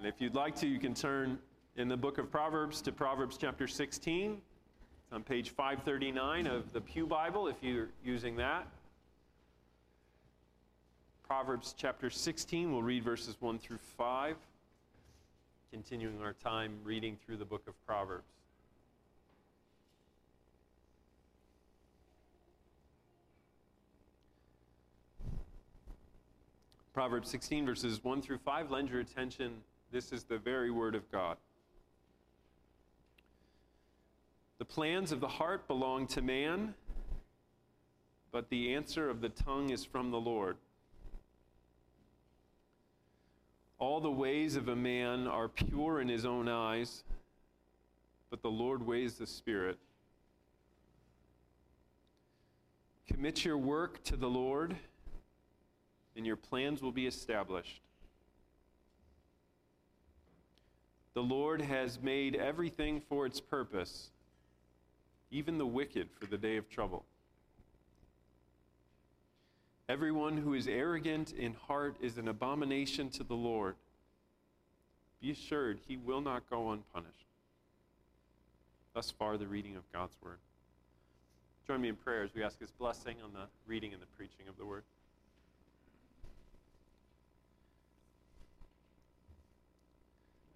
And if you'd like to, you can turn in the book of Proverbs to Proverbs chapter 16. It's on page 539 of the Pew Bible if you're using that. Proverbs chapter 16, we'll read verses 1 through 5, continuing our time reading through the book of Proverbs. Proverbs 16, verses 1 through 5. Lend your attention. This is the very word of God. The plans of the heart belong to man, but the answer of the tongue is from the Lord. All the ways of a man are pure in his own eyes, but the Lord weighs the Spirit. Commit your work to the Lord and your plans will be established. The Lord has made everything for its purpose, even the wicked for the day of trouble. Everyone who is arrogant in heart is an abomination to the Lord. Be assured, he will not go unpunished. Thus far, the reading of God's word. Join me in prayer as we ask his blessing on the reading and the preaching of the word.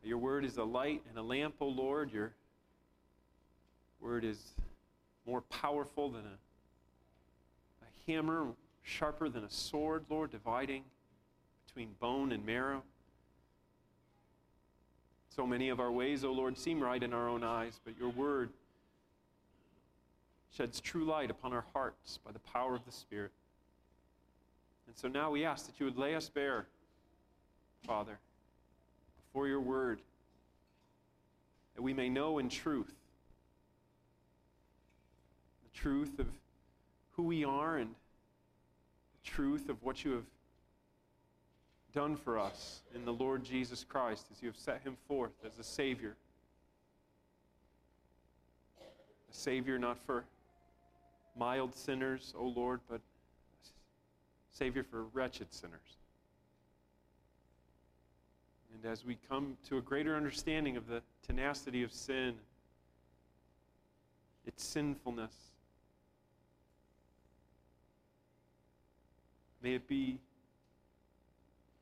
Your word is a light and a lamp, O Lord. Your word is more powerful than a, a hammer, sharper than a sword, Lord, dividing between bone and marrow. So many of our ways, O Lord, seem right in our own eyes, but your word sheds true light upon our hearts by the power of the Spirit. And so now we ask that you would lay us bare, Father for your word, that we may know in truth the truth of who we are and the truth of what you have done for us in the Lord Jesus Christ as you have set him forth as a Savior. A Savior not for mild sinners, O Lord, but Savior for wretched sinners. And as we come to a greater understanding of the tenacity of sin, its sinfulness, may it be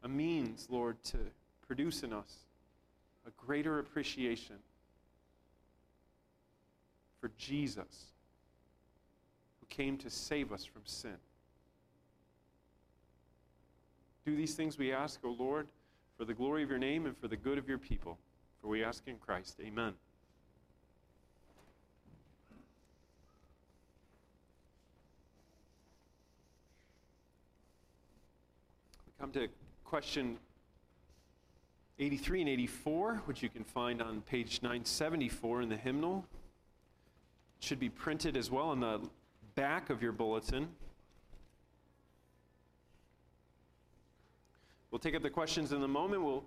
a means, Lord, to produce in us a greater appreciation for Jesus, who came to save us from sin. Do these things we ask, O Lord for the glory of your name and for the good of your people. For we ask in Christ. Amen. We come to question 83 and 84, which you can find on page 974 in the hymnal. It should be printed as well on the back of your bulletin. We'll take up the questions in a moment. We'll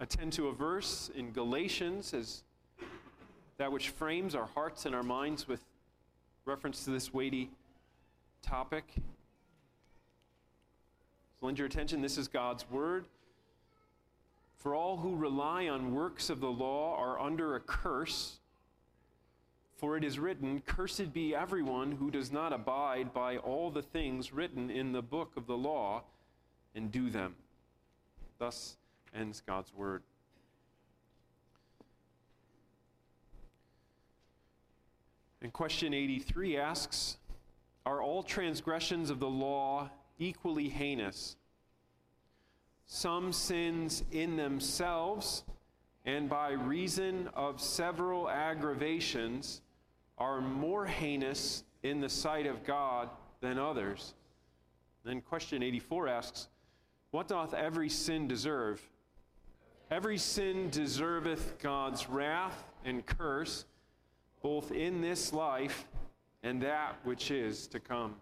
attend to a verse in Galatians as that which frames our hearts and our minds with reference to this weighty topic. So lend your attention. This is God's word. For all who rely on works of the law are under a curse. For it is written, Cursed be everyone who does not abide by all the things written in the book of the law and do them. Thus ends God's word. And question 83 asks Are all transgressions of the law equally heinous? Some sins in themselves and by reason of several aggravations are more heinous in the sight of God than others. Then question 84 asks what doth every sin deserve? Every sin deserveth God's wrath and curse, both in this life and that which is to come.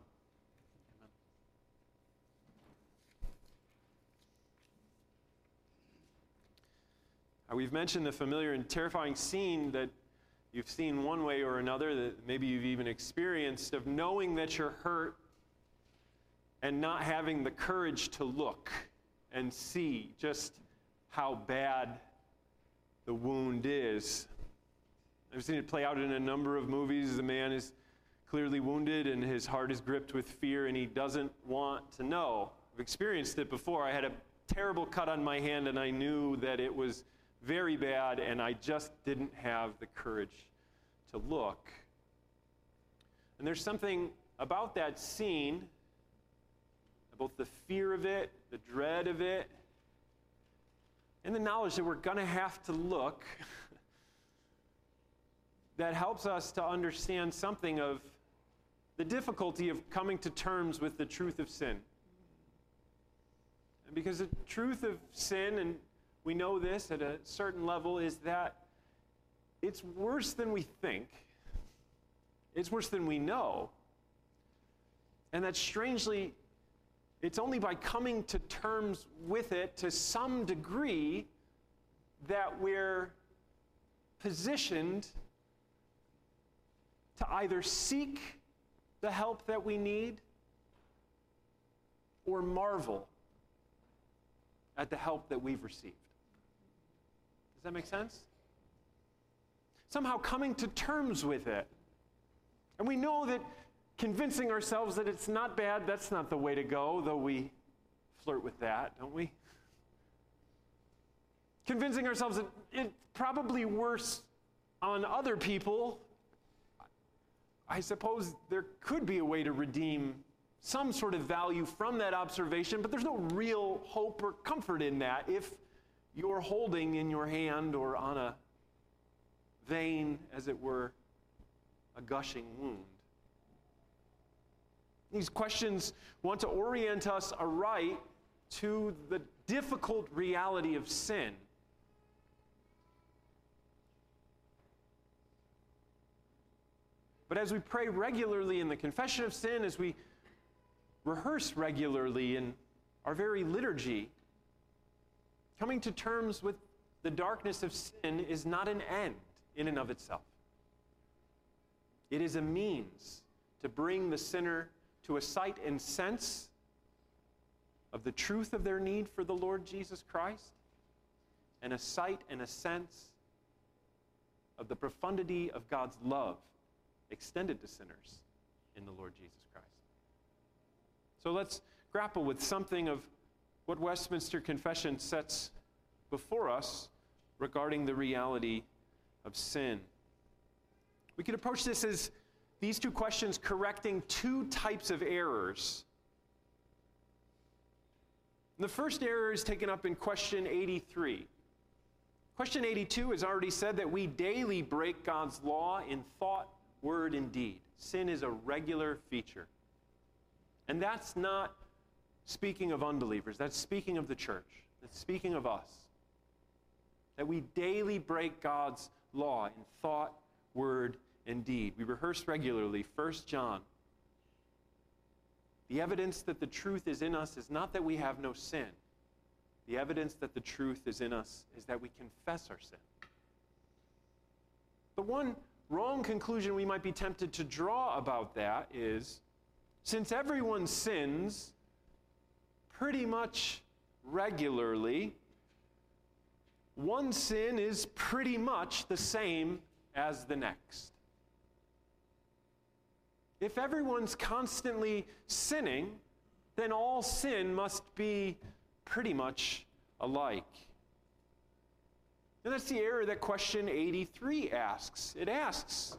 We've mentioned the familiar and terrifying scene that you've seen one way or another, that maybe you've even experienced, of knowing that you're hurt and not having the courage to look and see just how bad the wound is. I've seen it play out in a number of movies. The man is clearly wounded and his heart is gripped with fear and he doesn't want to know. I've experienced it before. I had a terrible cut on my hand and I knew that it was very bad and I just didn't have the courage to look. And there's something about that scene, both the fear of it, the dread of it, and the knowledge that we're going to have to look, that helps us to understand something of the difficulty of coming to terms with the truth of sin. And because the truth of sin, and we know this at a certain level, is that it's worse than we think, it's worse than we know. And that strangely, it's only by coming to terms with it to some degree that we're positioned to either seek the help that we need or marvel at the help that we've received. Does that make sense? Somehow coming to terms with it. And we know that convincing ourselves that it's not bad, that's not the way to go, though we flirt with that, don't we? Convincing ourselves that it's probably worse on other people. I suppose there could be a way to redeem some sort of value from that observation, but there's no real hope or comfort in that if you're holding in your hand or on a vein, as it were, a gushing wound. These questions want to orient us aright to the difficult reality of sin. But as we pray regularly in the confession of sin, as we rehearse regularly in our very liturgy, coming to terms with the darkness of sin is not an end in and of itself. It is a means to bring the sinner to a sight and sense of the truth of their need for the Lord Jesus Christ, and a sight and a sense of the profundity of God's love extended to sinners in the Lord Jesus Christ. So let's grapple with something of what Westminster Confession sets before us regarding the reality of sin. We could approach this as these two questions correcting two types of errors. The first error is taken up in question 83. Question 82 has already said that we daily break God's law in thought, word, and deed. Sin is a regular feature. And that's not speaking of unbelievers, that's speaking of the church, that's speaking of us. That we daily break God's law in thought, word, indeed. We rehearse regularly 1 John. The evidence that the truth is in us is not that we have no sin. The evidence that the truth is in us is that we confess our sin. The one wrong conclusion we might be tempted to draw about that is since everyone sins pretty much regularly, one sin is pretty much the same as the next. If everyone's constantly sinning, then all sin must be pretty much alike. And that's the error that question 83 asks. It asks,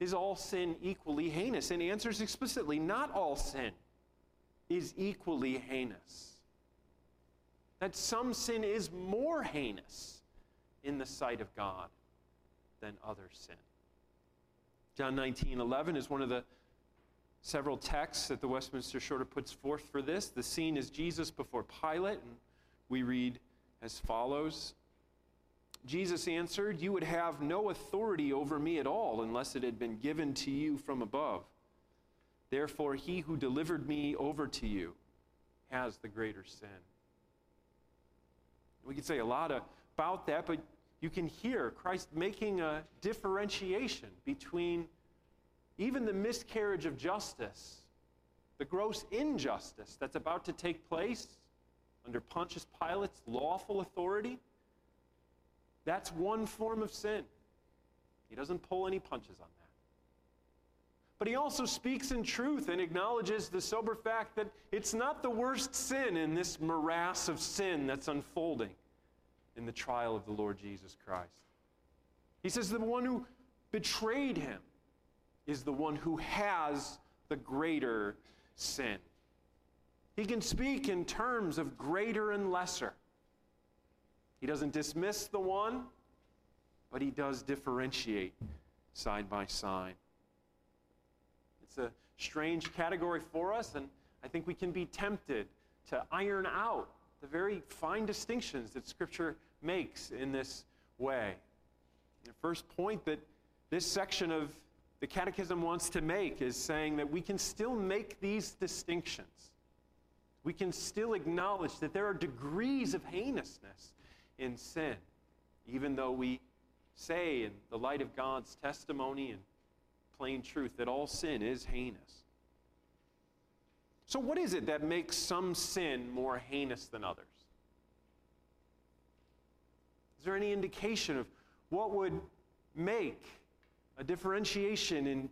Is all sin equally heinous? And answers explicitly, Not all sin is equally heinous. That some sin is more heinous in the sight of God than other sin. John 19 11 is one of the several texts that the Westminster Shorter puts forth for this. The scene is Jesus before Pilate, and we read as follows Jesus answered, You would have no authority over me at all unless it had been given to you from above. Therefore, he who delivered me over to you has the greater sin. We could say a lot about that, but you can hear Christ making a differentiation between even the miscarriage of justice, the gross injustice that's about to take place under Pontius Pilate's lawful authority, That's one form of sin. He doesn't pull any punches on that. But he also speaks in truth and acknowledges the sober fact that it's not the worst sin in this morass of sin that's unfolding in the trial of the Lord Jesus Christ. He says the one who betrayed him is the one who has the greater sin. He can speak in terms of greater and lesser. He doesn't dismiss the one, but he does differentiate side by side. It's a strange category for us, and I think we can be tempted to iron out the very fine distinctions that Scripture makes in this way. The first point that this section of the Catechism wants to make is saying that we can still make these distinctions. We can still acknowledge that there are degrees of heinousness in sin, even though we say, in the light of God's testimony and plain truth, that all sin is heinous. So, what is it that makes some sin more heinous than others? Is there any indication of what would make a differentiation in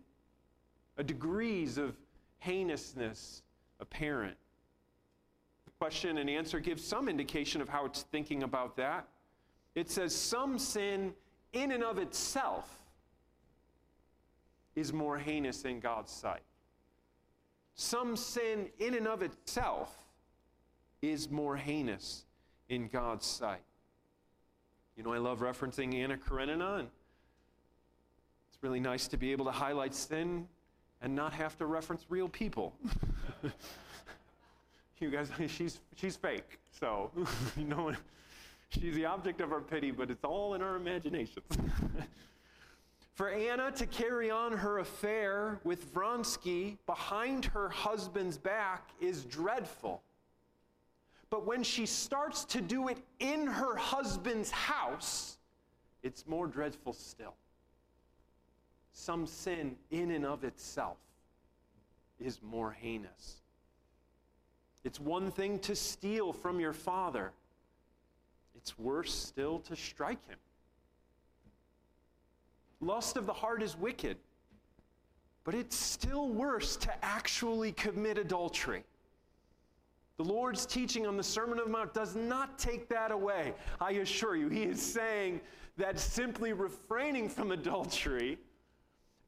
a degrees of heinousness apparent? The question and answer gives some indication of how it's thinking about that. It says some sin in and of itself is more heinous in God's sight. Some sin in and of itself is more heinous in God's sight. You know, I love referencing Anna Karenina, and really nice to be able to highlight sin and not have to reference real people. you guys, she's, she's fake, so you know, she's the object of our pity, but it's all in our imaginations. For Anna to carry on her affair with Vronsky behind her husband's back is dreadful. But when she starts to do it in her husband's house, it's more dreadful still. Some sin in and of itself is more heinous. It's one thing to steal from your father, it's worse still to strike him. Lust of the heart is wicked, but it's still worse to actually commit adultery. The Lord's teaching on the Sermon on the Mount does not take that away. I assure you, He is saying that simply refraining from adultery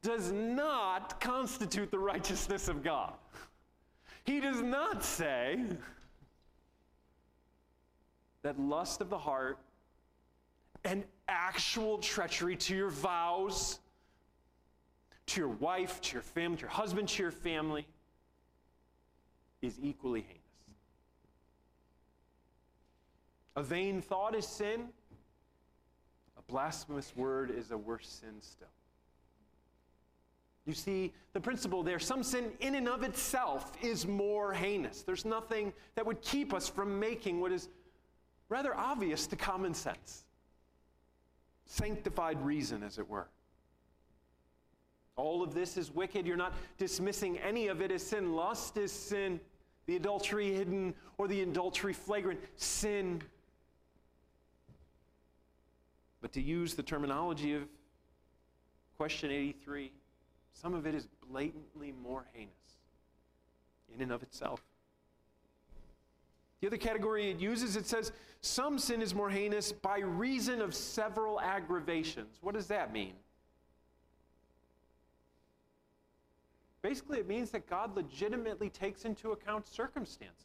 does not constitute the righteousness of God. He does not say that lust of the heart and actual treachery to your vows, to your wife, to your family, to your husband, to your family, is equally heinous. A vain thought is sin. A blasphemous word is a worse sin still. You see the principle there. Some sin in and of itself is more heinous. There's nothing that would keep us from making what is rather obvious to common sense. Sanctified reason, as it were. All of this is wicked. You're not dismissing any of it as sin. Lust is sin. The adultery hidden or the adultery flagrant, sin but to use the terminology of question 83, some of it is blatantly more heinous in and of itself. The other category it uses, it says, some sin is more heinous by reason of several aggravations. What does that mean? Basically, it means that God legitimately takes into account circumstances.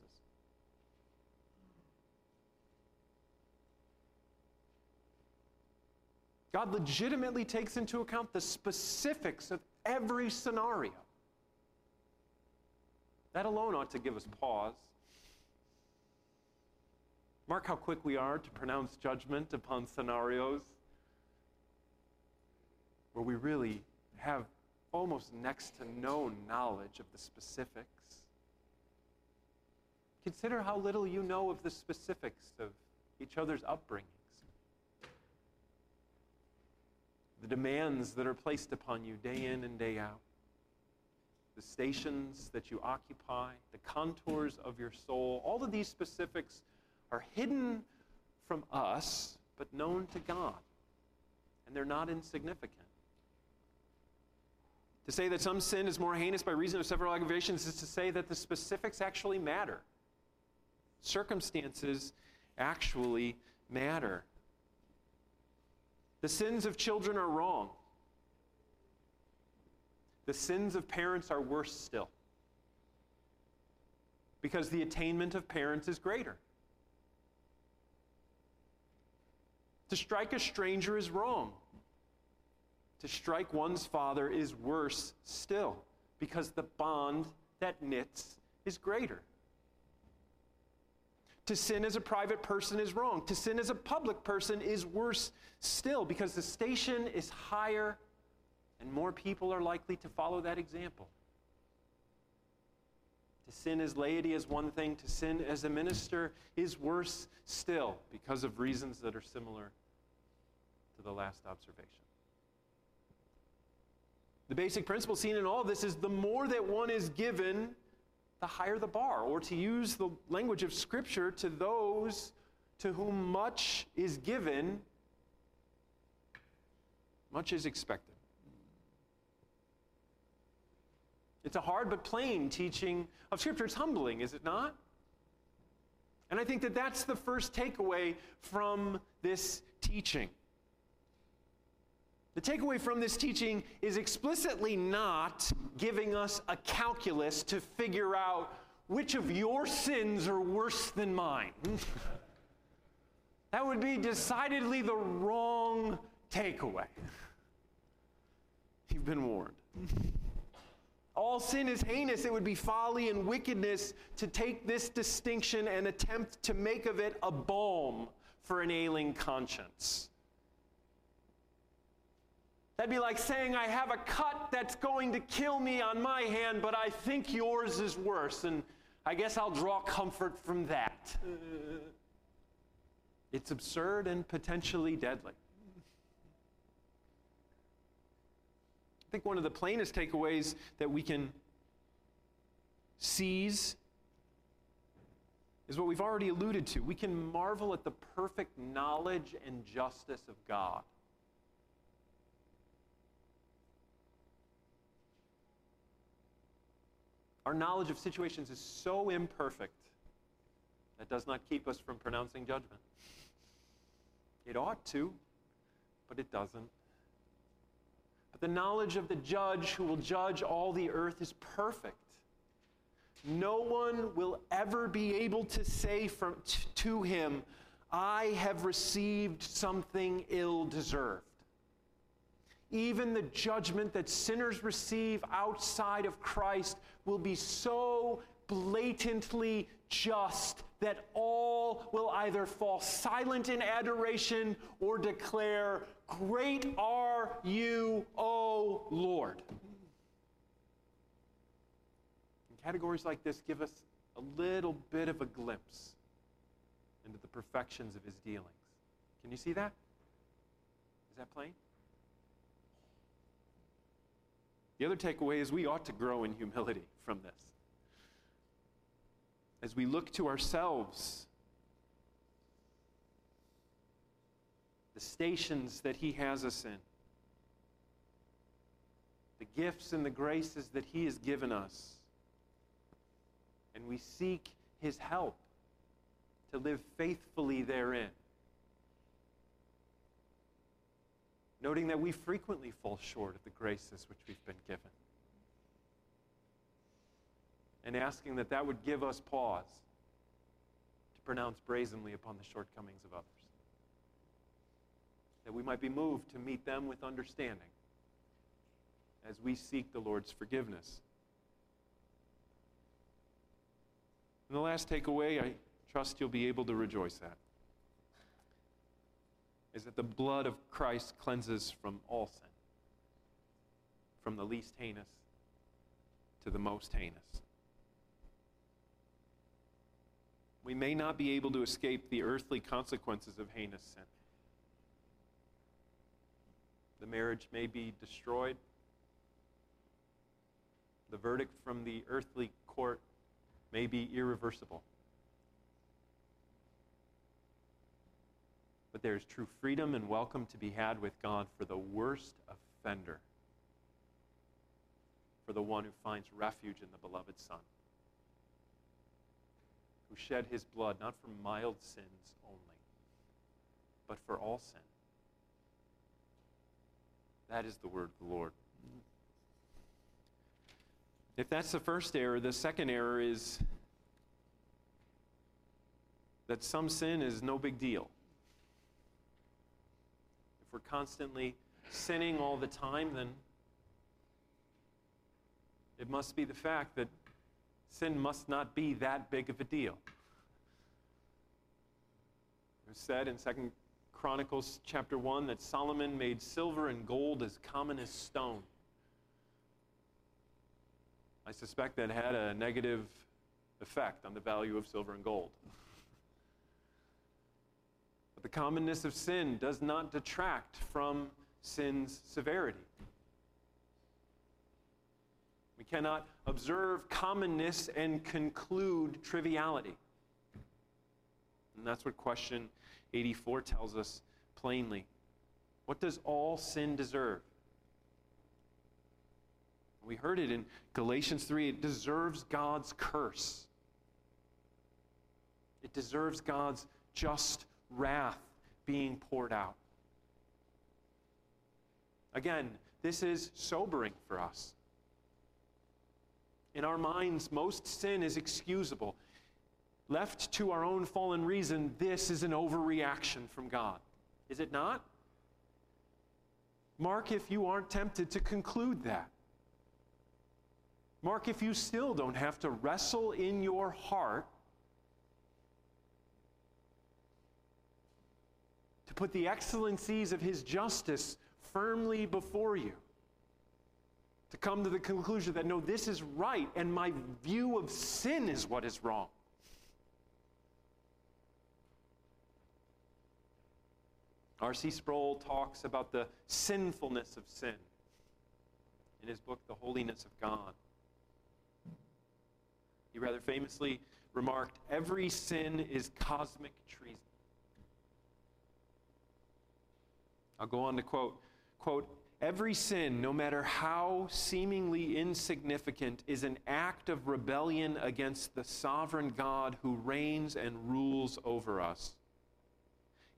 God legitimately takes into account the specifics of every scenario. That alone ought to give us pause. Mark how quick we are to pronounce judgment upon scenarios where we really have almost next to no knowledge of the specifics. Consider how little you know of the specifics of each other's upbringing. The demands that are placed upon you day in and day out, the stations that you occupy, the contours of your soul, all of these specifics are hidden from us, but known to God. and they're not insignificant. To say that some sin is more heinous by reason of several aggravations is to say that the specifics actually matter. Circumstances actually matter. The sins of children are wrong. The sins of parents are worse still. Because the attainment of parents is greater. To strike a stranger is wrong. To strike one's father is worse still, because the bond that knits is greater. To sin as a private person is wrong. To sin as a public person is worse still, because the station is higher and more people are likely to follow that example. To sin as laity is one thing, to sin as a minister is worse still because of reasons that are similar to the last observation. The basic principle seen in all this is the more that one is given, the higher the bar. Or to use the language of Scripture, to those to whom much is given, much is expected. It's a hard but plain teaching of Scripture. It's humbling, is it not? And I think that that's the first takeaway from this teaching. The takeaway from this teaching is explicitly not giving us a calculus to figure out which of your sins are worse than mine. that would be decidedly the wrong takeaway. You've been warned. All sin is heinous. It would be folly and wickedness to take this distinction and attempt to make of it a balm for an ailing conscience. That'd be like saying, I have a cut that's going to kill me on my hand, but I think yours is worse, and I guess I'll draw comfort from that. It's absurd and potentially deadly. I think one of the plainest takeaways that we can seize is what we've already alluded to. We can marvel at the perfect knowledge and justice of God. Our knowledge of situations is so imperfect that does not keep us from pronouncing judgment. It ought to, but it doesn't. But the knowledge of the judge who will judge all the earth is perfect. No one will ever be able to say from, to him, I have received something ill deserved. Even the judgment that sinners receive outside of Christ will be so blatantly just that all will either fall silent in adoration or declare, Great are you, O Lord. And categories like this give us a little bit of a glimpse into the perfections of his dealings. Can you see that? Is that plain? The other takeaway is we ought to grow in humility from this. As we look to ourselves the stations that He has us in, the gifts and the graces that He has given us. And we seek His help to live faithfully therein. Noting that we frequently fall short of the graces which we've been given. And asking that that would give us pause to pronounce brazenly upon the shortcomings of others that we might be moved to meet them with understanding as we seek the Lord's forgiveness. And the last takeaway, I trust you'll be able to rejoice at, is that the blood of Christ cleanses from all sin, from the least heinous to the most heinous. We may not be able to escape the earthly consequences of heinous sin. The marriage may be destroyed. The verdict from the earthly court may be irreversible. But there is true freedom and welcome to be had with God for the worst offender, for the one who finds refuge in the beloved Son, who shed his blood not for mild sins only, but for all sin. That is the word of the Lord. If that's the first error, the second error is that some sin is no big deal. If we're constantly sinning all the time, then it must be the fact that sin must not be that big of a deal. It was said in Second Chronicles chapter 1 that Solomon made silver and gold as common as stone. I suspect that had a negative effect on the value of silver and gold. But the commonness of sin does not detract from sin's severity. We cannot observe commonness and conclude triviality. And that's what question 84 tells us plainly. What does all sin deserve? We heard it in Galatians 3. It deserves God's curse. It deserves God's just wrath being poured out. Again, this is sobering for us. In our minds, most sin is excusable. Left to our own fallen reason, this is an overreaction from God. Is it not? Mark if you aren't tempted to conclude that. Mark if you still don't have to wrestle in your heart put the excellencies of his justice firmly before you. To come to the conclusion that no, this is right, and my view of sin is what is wrong. R.C. Sproul talks about the sinfulness of sin in his book, The Holiness of God. He rather famously remarked, Every sin is cosmic treason. I'll go on to quote, quote, Every sin, no matter how seemingly insignificant, is an act of rebellion against the sovereign God who reigns and rules over us.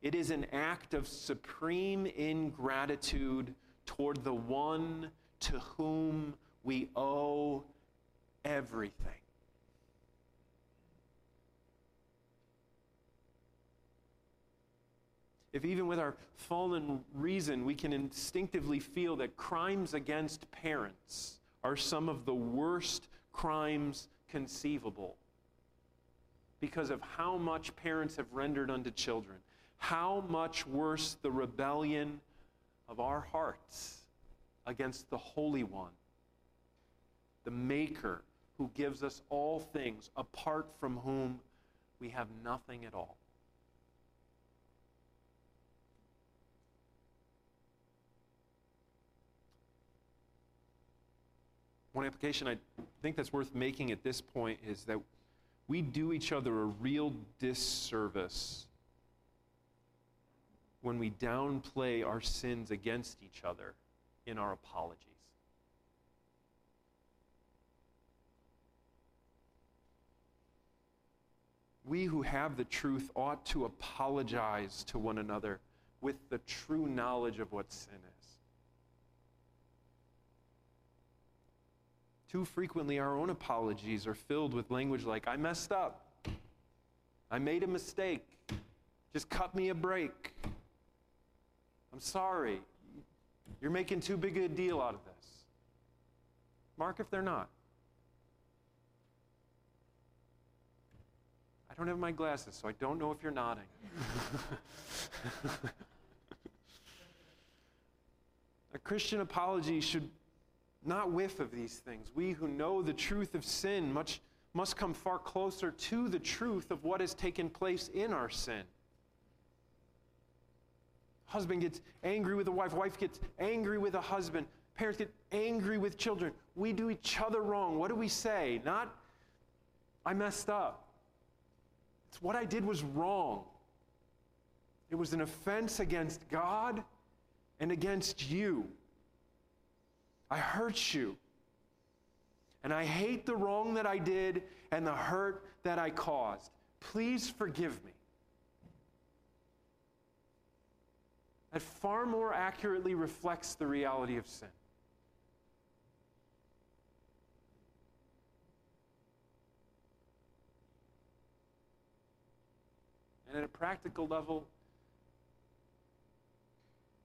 It is an act of supreme ingratitude toward the one to whom we owe everything. If even with our fallen reason we can instinctively feel that crimes against parents are some of the worst crimes conceivable because of how much parents have rendered unto children, how much worse the rebellion of our hearts against the Holy One, the Maker who gives us all things, apart from whom we have nothing at all. One application I think that's worth making at this point is that we do each other a real disservice when we downplay our sins against each other in our apologies. We who have the truth ought to apologize to one another with the true knowledge of what sin is. Too frequently, our own apologies are filled with language like, I messed up. I made a mistake. Just cut me a break. I'm sorry. You're making too big a deal out of this. Mark if they're not. I don't have my glasses, so I don't know if you're nodding. a Christian apology should not whiff of these things. We who know the truth of sin much, must come far closer to the truth of what has taken place in our sin. Husband gets angry with a wife, wife gets angry with a husband, parents get angry with children. We do each other wrong. What do we say? Not, I messed up. It's what I did was wrong. It was an offense against God and against you. I hurt you. And I hate the wrong that I did and the hurt that I caused. Please forgive me. That far more accurately reflects the reality of sin. And at a practical level,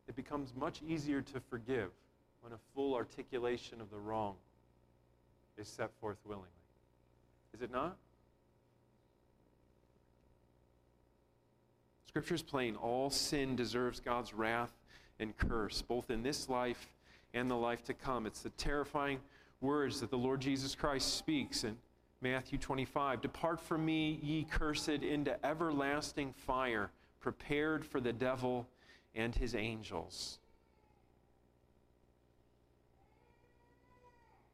it becomes much easier to forgive when a full articulation of the wrong is set forth willingly. Is it not? Scripture is plain. All sin deserves God's wrath and curse, both in this life and the life to come. It's the terrifying words that the Lord Jesus Christ speaks in Matthew 25 Depart from me, ye cursed, into everlasting fire, prepared for the devil and his angels.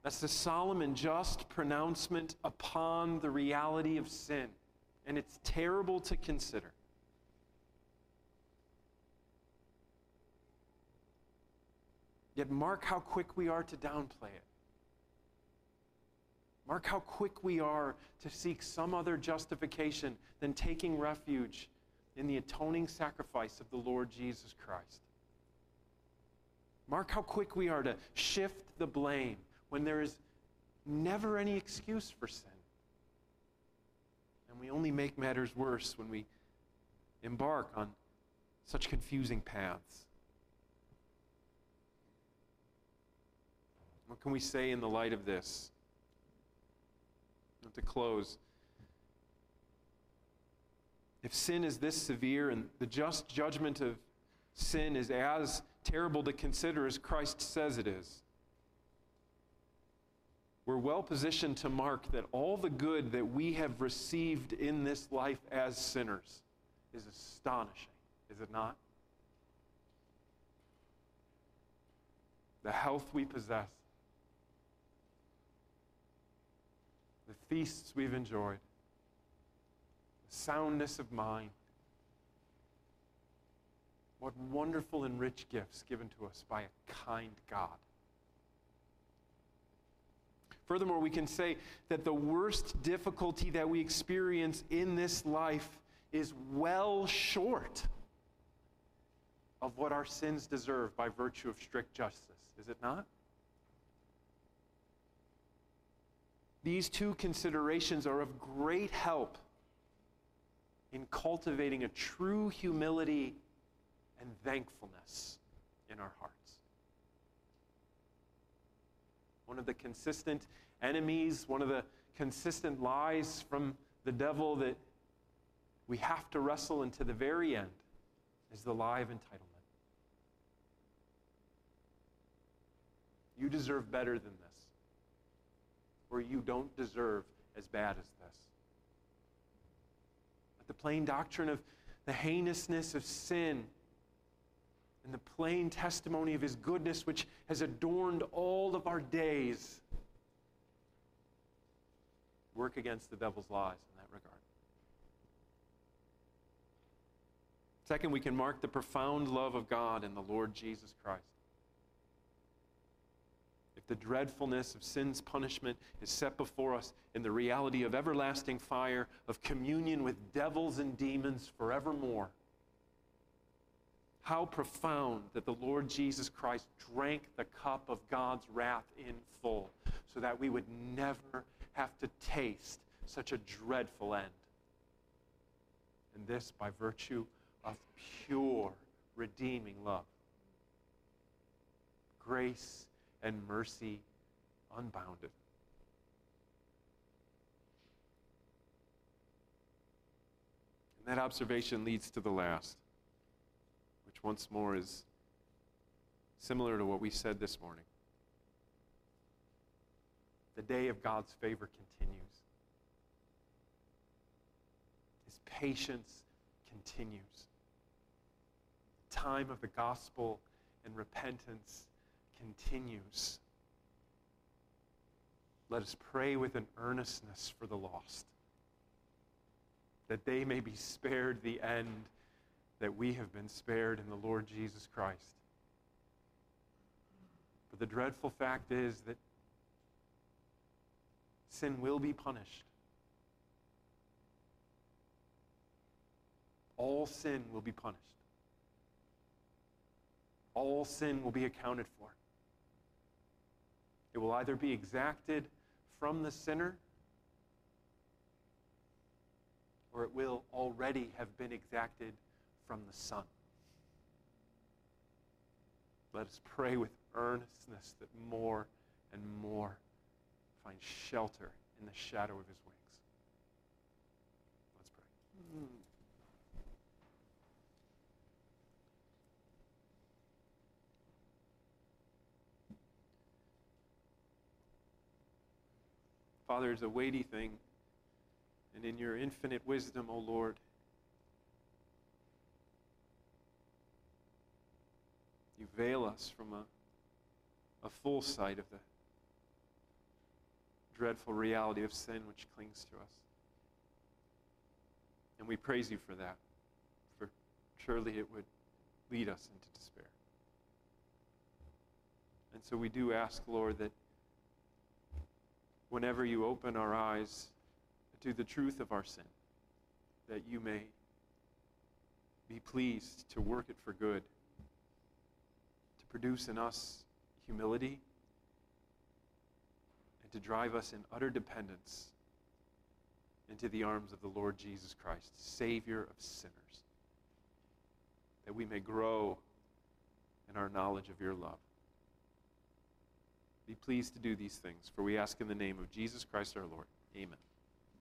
That's the solemn and just pronouncement upon the reality of sin. And it's terrible to consider. Yet, mark how quick we are to downplay it. Mark how quick we are to seek some other justification than taking refuge in the atoning sacrifice of the Lord Jesus Christ. Mark how quick we are to shift the blame when there is never any excuse for sin. And we only make matters worse when we embark on such confusing paths. What can we say in the light of this? to close. If sin is this severe and the just judgment of sin is as terrible to consider as Christ says it is, we're well positioned to mark that all the good that we have received in this life as sinners is astonishing, is it not? The health we possess, the feasts we've enjoyed, the soundness of mind. What wonderful and rich gifts given to us by a kind God. Furthermore, we can say that the worst difficulty that we experience in this life is well short of what our sins deserve by virtue of strict justice, is it not? These two considerations are of great help in cultivating a true humility and thankfulness in our hearts. One of the consistent enemies, one of the consistent lies from the devil that we have to wrestle into the very end is the lie of entitlement. You deserve better than this or you don't deserve as bad as this. But the plain doctrine of the heinousness of sin and the plain testimony of his goodness, which has adorned all of our days, work against the devil's lies in that regard. Second, we can mark the profound love of God in the Lord Jesus Christ If the dreadfulness of sin's punishment is set before us in the reality of everlasting fire, of communion with devils and demons forevermore. How profound that the Lord Jesus Christ drank the cup of God's wrath in full so that we would never have to taste such a dreadful end. And this by virtue of pure, redeeming love. Grace and mercy unbounded. And that observation leads to the last, once more is similar to what we said this morning. The day of God's favor continues. His patience continues. The time of the gospel and repentance continues. Let us pray with an earnestness for the lost, that they may be spared the end that we have been spared in the Lord Jesus Christ. But the dreadful fact is that sin will be punished. All sin will be punished. All sin will be accounted for. It will either be exacted from the sinner or it will already have been exacted from the Son. Let us pray with earnestness that more and more find shelter in the shadow of his wings. Let's pray. Father, it's a weighty thing. And in your infinite wisdom, O Lord, veil us from a, a full sight of the dreadful reality of sin which clings to us. And we praise you for that, for surely it would lead us into despair. And so we do ask, Lord, that whenever you open our eyes to the truth of our sin, that you may be pleased to work it for good, produce in us humility, and to drive us in utter dependence into the arms of the Lord Jesus Christ, Savior of sinners, that we may grow in our knowledge of your love. Be pleased to do these things, for we ask in the name of Jesus Christ our Lord. Amen.